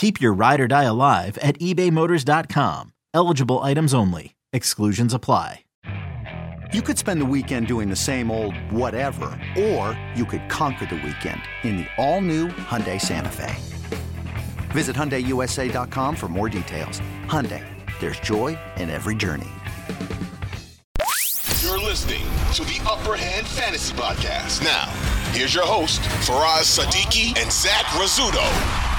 Keep your ride or die alive at ebaymotors.com. Eligible items only. Exclusions apply. You could spend the weekend doing the same old whatever, or you could conquer the weekend in the all-new Hyundai Santa Fe. Visit HyundaiUSA.com for more details. Hyundai, there's joy in every journey. You're listening to the Upper Hand Fantasy Podcast. Now, here's your host, Faraz Siddiqi and Zach Rizzuto.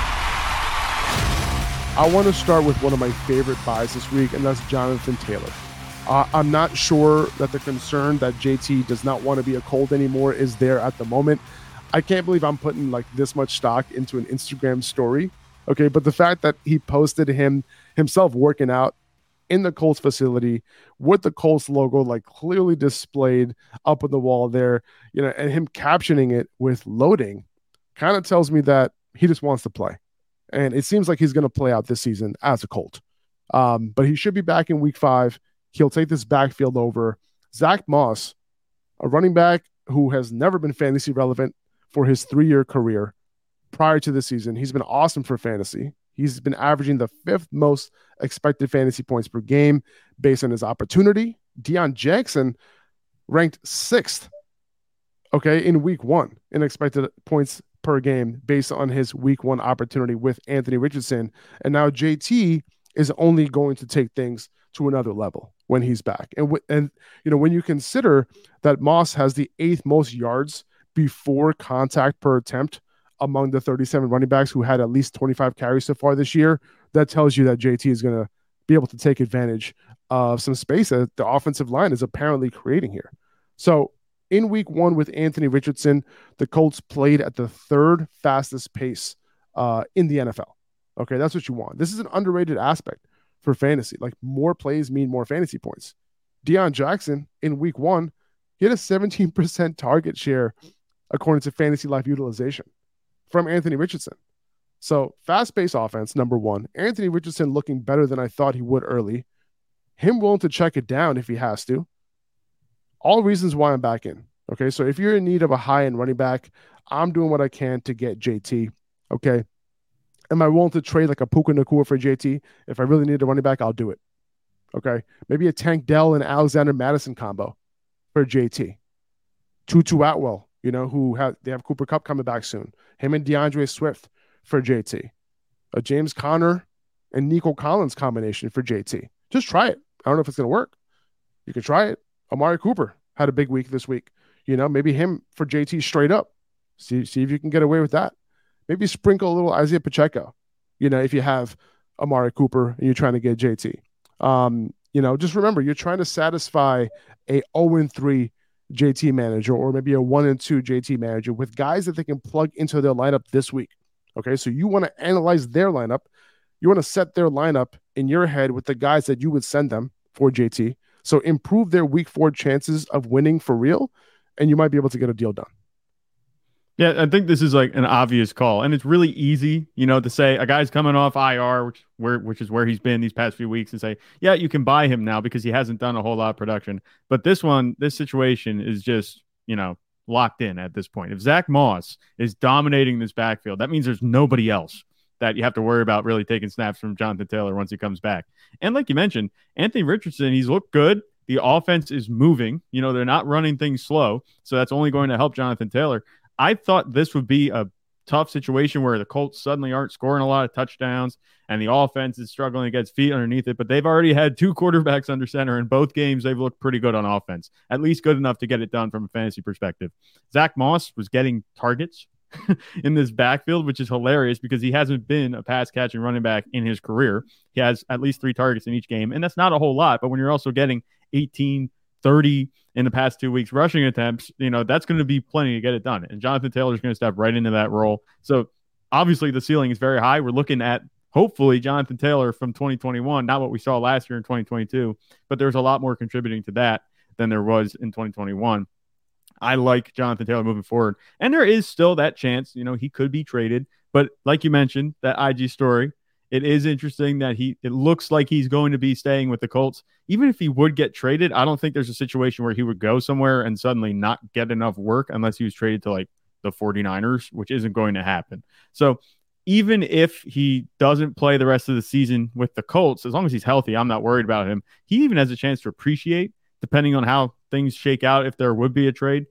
I want to start with one of my favorite buys this week, and that's Jonathan Taylor. Uh, I'm not sure that the concern that JT does not want to be a Colt anymore is there at the moment. I can't believe I'm putting like this much stock into an Instagram story. Okay, but the fact that he posted him himself working out in the Colts facility with the Colts logo like clearly displayed up on the wall there, you know, and him captioning it with loading kind of tells me that he just wants to play and it seems like he's going to play out this season as a Colt. Um, but he should be back in week five. He'll take this backfield over. Zach Moss, a running back who has never been fantasy relevant for his three year career prior to the season. He's been awesome for fantasy. He's been averaging the fifth most expected fantasy points per game based on his opportunity. Deon Jackson ranked sixth, okay, in week one in expected points per game based on his week one opportunity with Anthony Richardson. And now JT is only going to take things to another level when he's back. And, w- and you know, when you consider that Moss has the eighth most yards before contact per attempt among the 37 running backs who had at least 25 carries so far this year, that tells you that JT is going to be able to take advantage of some space that the offensive line is apparently creating here. So in week one with Anthony Richardson, the Colts played at the third fastest pace uh, in the NFL. Okay, that's what you want. This is an underrated aspect for fantasy. Like more plays mean more fantasy points. Deon Jackson in week one, he had a 17% target share according to fantasy life utilization from Anthony Richardson. So fast pace offense, number one. Anthony Richardson looking better than I thought he would early. Him willing to check it down if he has to all reasons why I'm back in. Okay. So if you're in need of a high end running back, I'm doing what I can to get JT. Okay. Am I willing to trade like a Puka Nacua for JT? If I really need a running back, I'll do it. Okay. Maybe a Tank Dell and Alexander Mattison combo for JT. Tutu Atwell, you know, who have they have Cooper Kupp coming back soon. Him and D'Andre Swift for JT. A James Conner and Nico Collins combination for JT. Just try it. I don't know if it's going to work. You can try it. Amari Cooper had a big week this week. You know, maybe him for JT straight up. See, see if you can get away with that. Maybe sprinkle a little Isaiah Pacheco. You know, if you have Amari Cooper and you're trying to get JT. Um, you know, just remember you're trying to satisfy a 0 3 JT manager or maybe a 1 and 2 JT manager with guys that they can plug into their lineup this week. Okay, so you want to analyze their lineup. You want to set their lineup in your head with the guys that you would send them for JT. So improve their week four chances of winning for real, and you might be able to get a deal done. Yeah, I think this is like an obvious call, and it's really easy, you know, to say a guy's coming off IR, which where which is where he's been these past few weeks, and say, yeah, you can buy him now because he hasn't done a whole lot of production. But this one, this situation is just, you know, locked in at this point. If Zach Moss is dominating this backfield, that means there's nobody else that you have to worry about really taking snaps from Jonathan Taylor once he comes back. And like you mentioned, Anthony Richardson, he's looked good. The offense is moving. You know, they're not running things slow. So that's only going to help Jonathan Taylor. I thought this would be a tough situation where the Colts suddenly aren't scoring a lot of touchdowns and the offense is struggling get feet underneath it. But they've already had two quarterbacks under center in both games. They've looked pretty good on offense, at least good enough to get it done from a fantasy perspective. Zach Moss was getting targets in this backfield, which is hilarious because he hasn't been a pass catching running back in his career. He has at least three targets in each game, and that's not a whole lot. But when you're also getting 18, 30 in the past two weeks rushing attempts, you know, that's going to be plenty to get it done. And Jonathan Taylor is going to step right into that role. So obviously the ceiling is very high. We're looking at hopefully Jonathan Taylor from 2021, not what we saw last year in 2022, but there's a lot more contributing to that than there was in 2021. I like Jonathan Taylor moving forward. And there is still that chance, you know, he could be traded. But like you mentioned, that IG story, it is interesting that he it looks like he's going to be staying with the Colts. Even if he would get traded, I don't think there's a situation where he would go somewhere and suddenly not get enough work unless he was traded to like the 49ers, which isn't going to happen. So even if he doesn't play the rest of the season with the Colts, as long as he's healthy, I'm not worried about him. He even has a chance to appreciate, depending on how things shake out, if there would be a trade.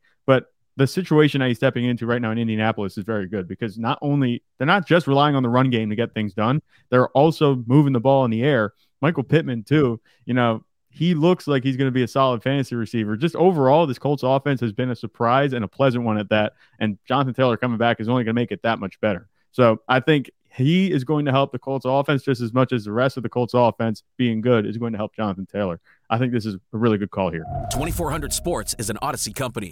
The situation that he's stepping into right now in Indianapolis is very good because not only they're not just relying on the run game to get things done, they're also moving the ball in the air. Michael Pittman, too, you know, he looks like he's going to be a solid fantasy receiver. Just overall, this Colts offense has been a surprise and a pleasant one at that. And Jonathan Taylor coming back is only going to make it that much better. So I think he is going to help the Colts offense just as much as the rest of the Colts offense being good is going to help Jonathan Taylor. I think this is a really good call here. 2400 Sports is an Audacy company.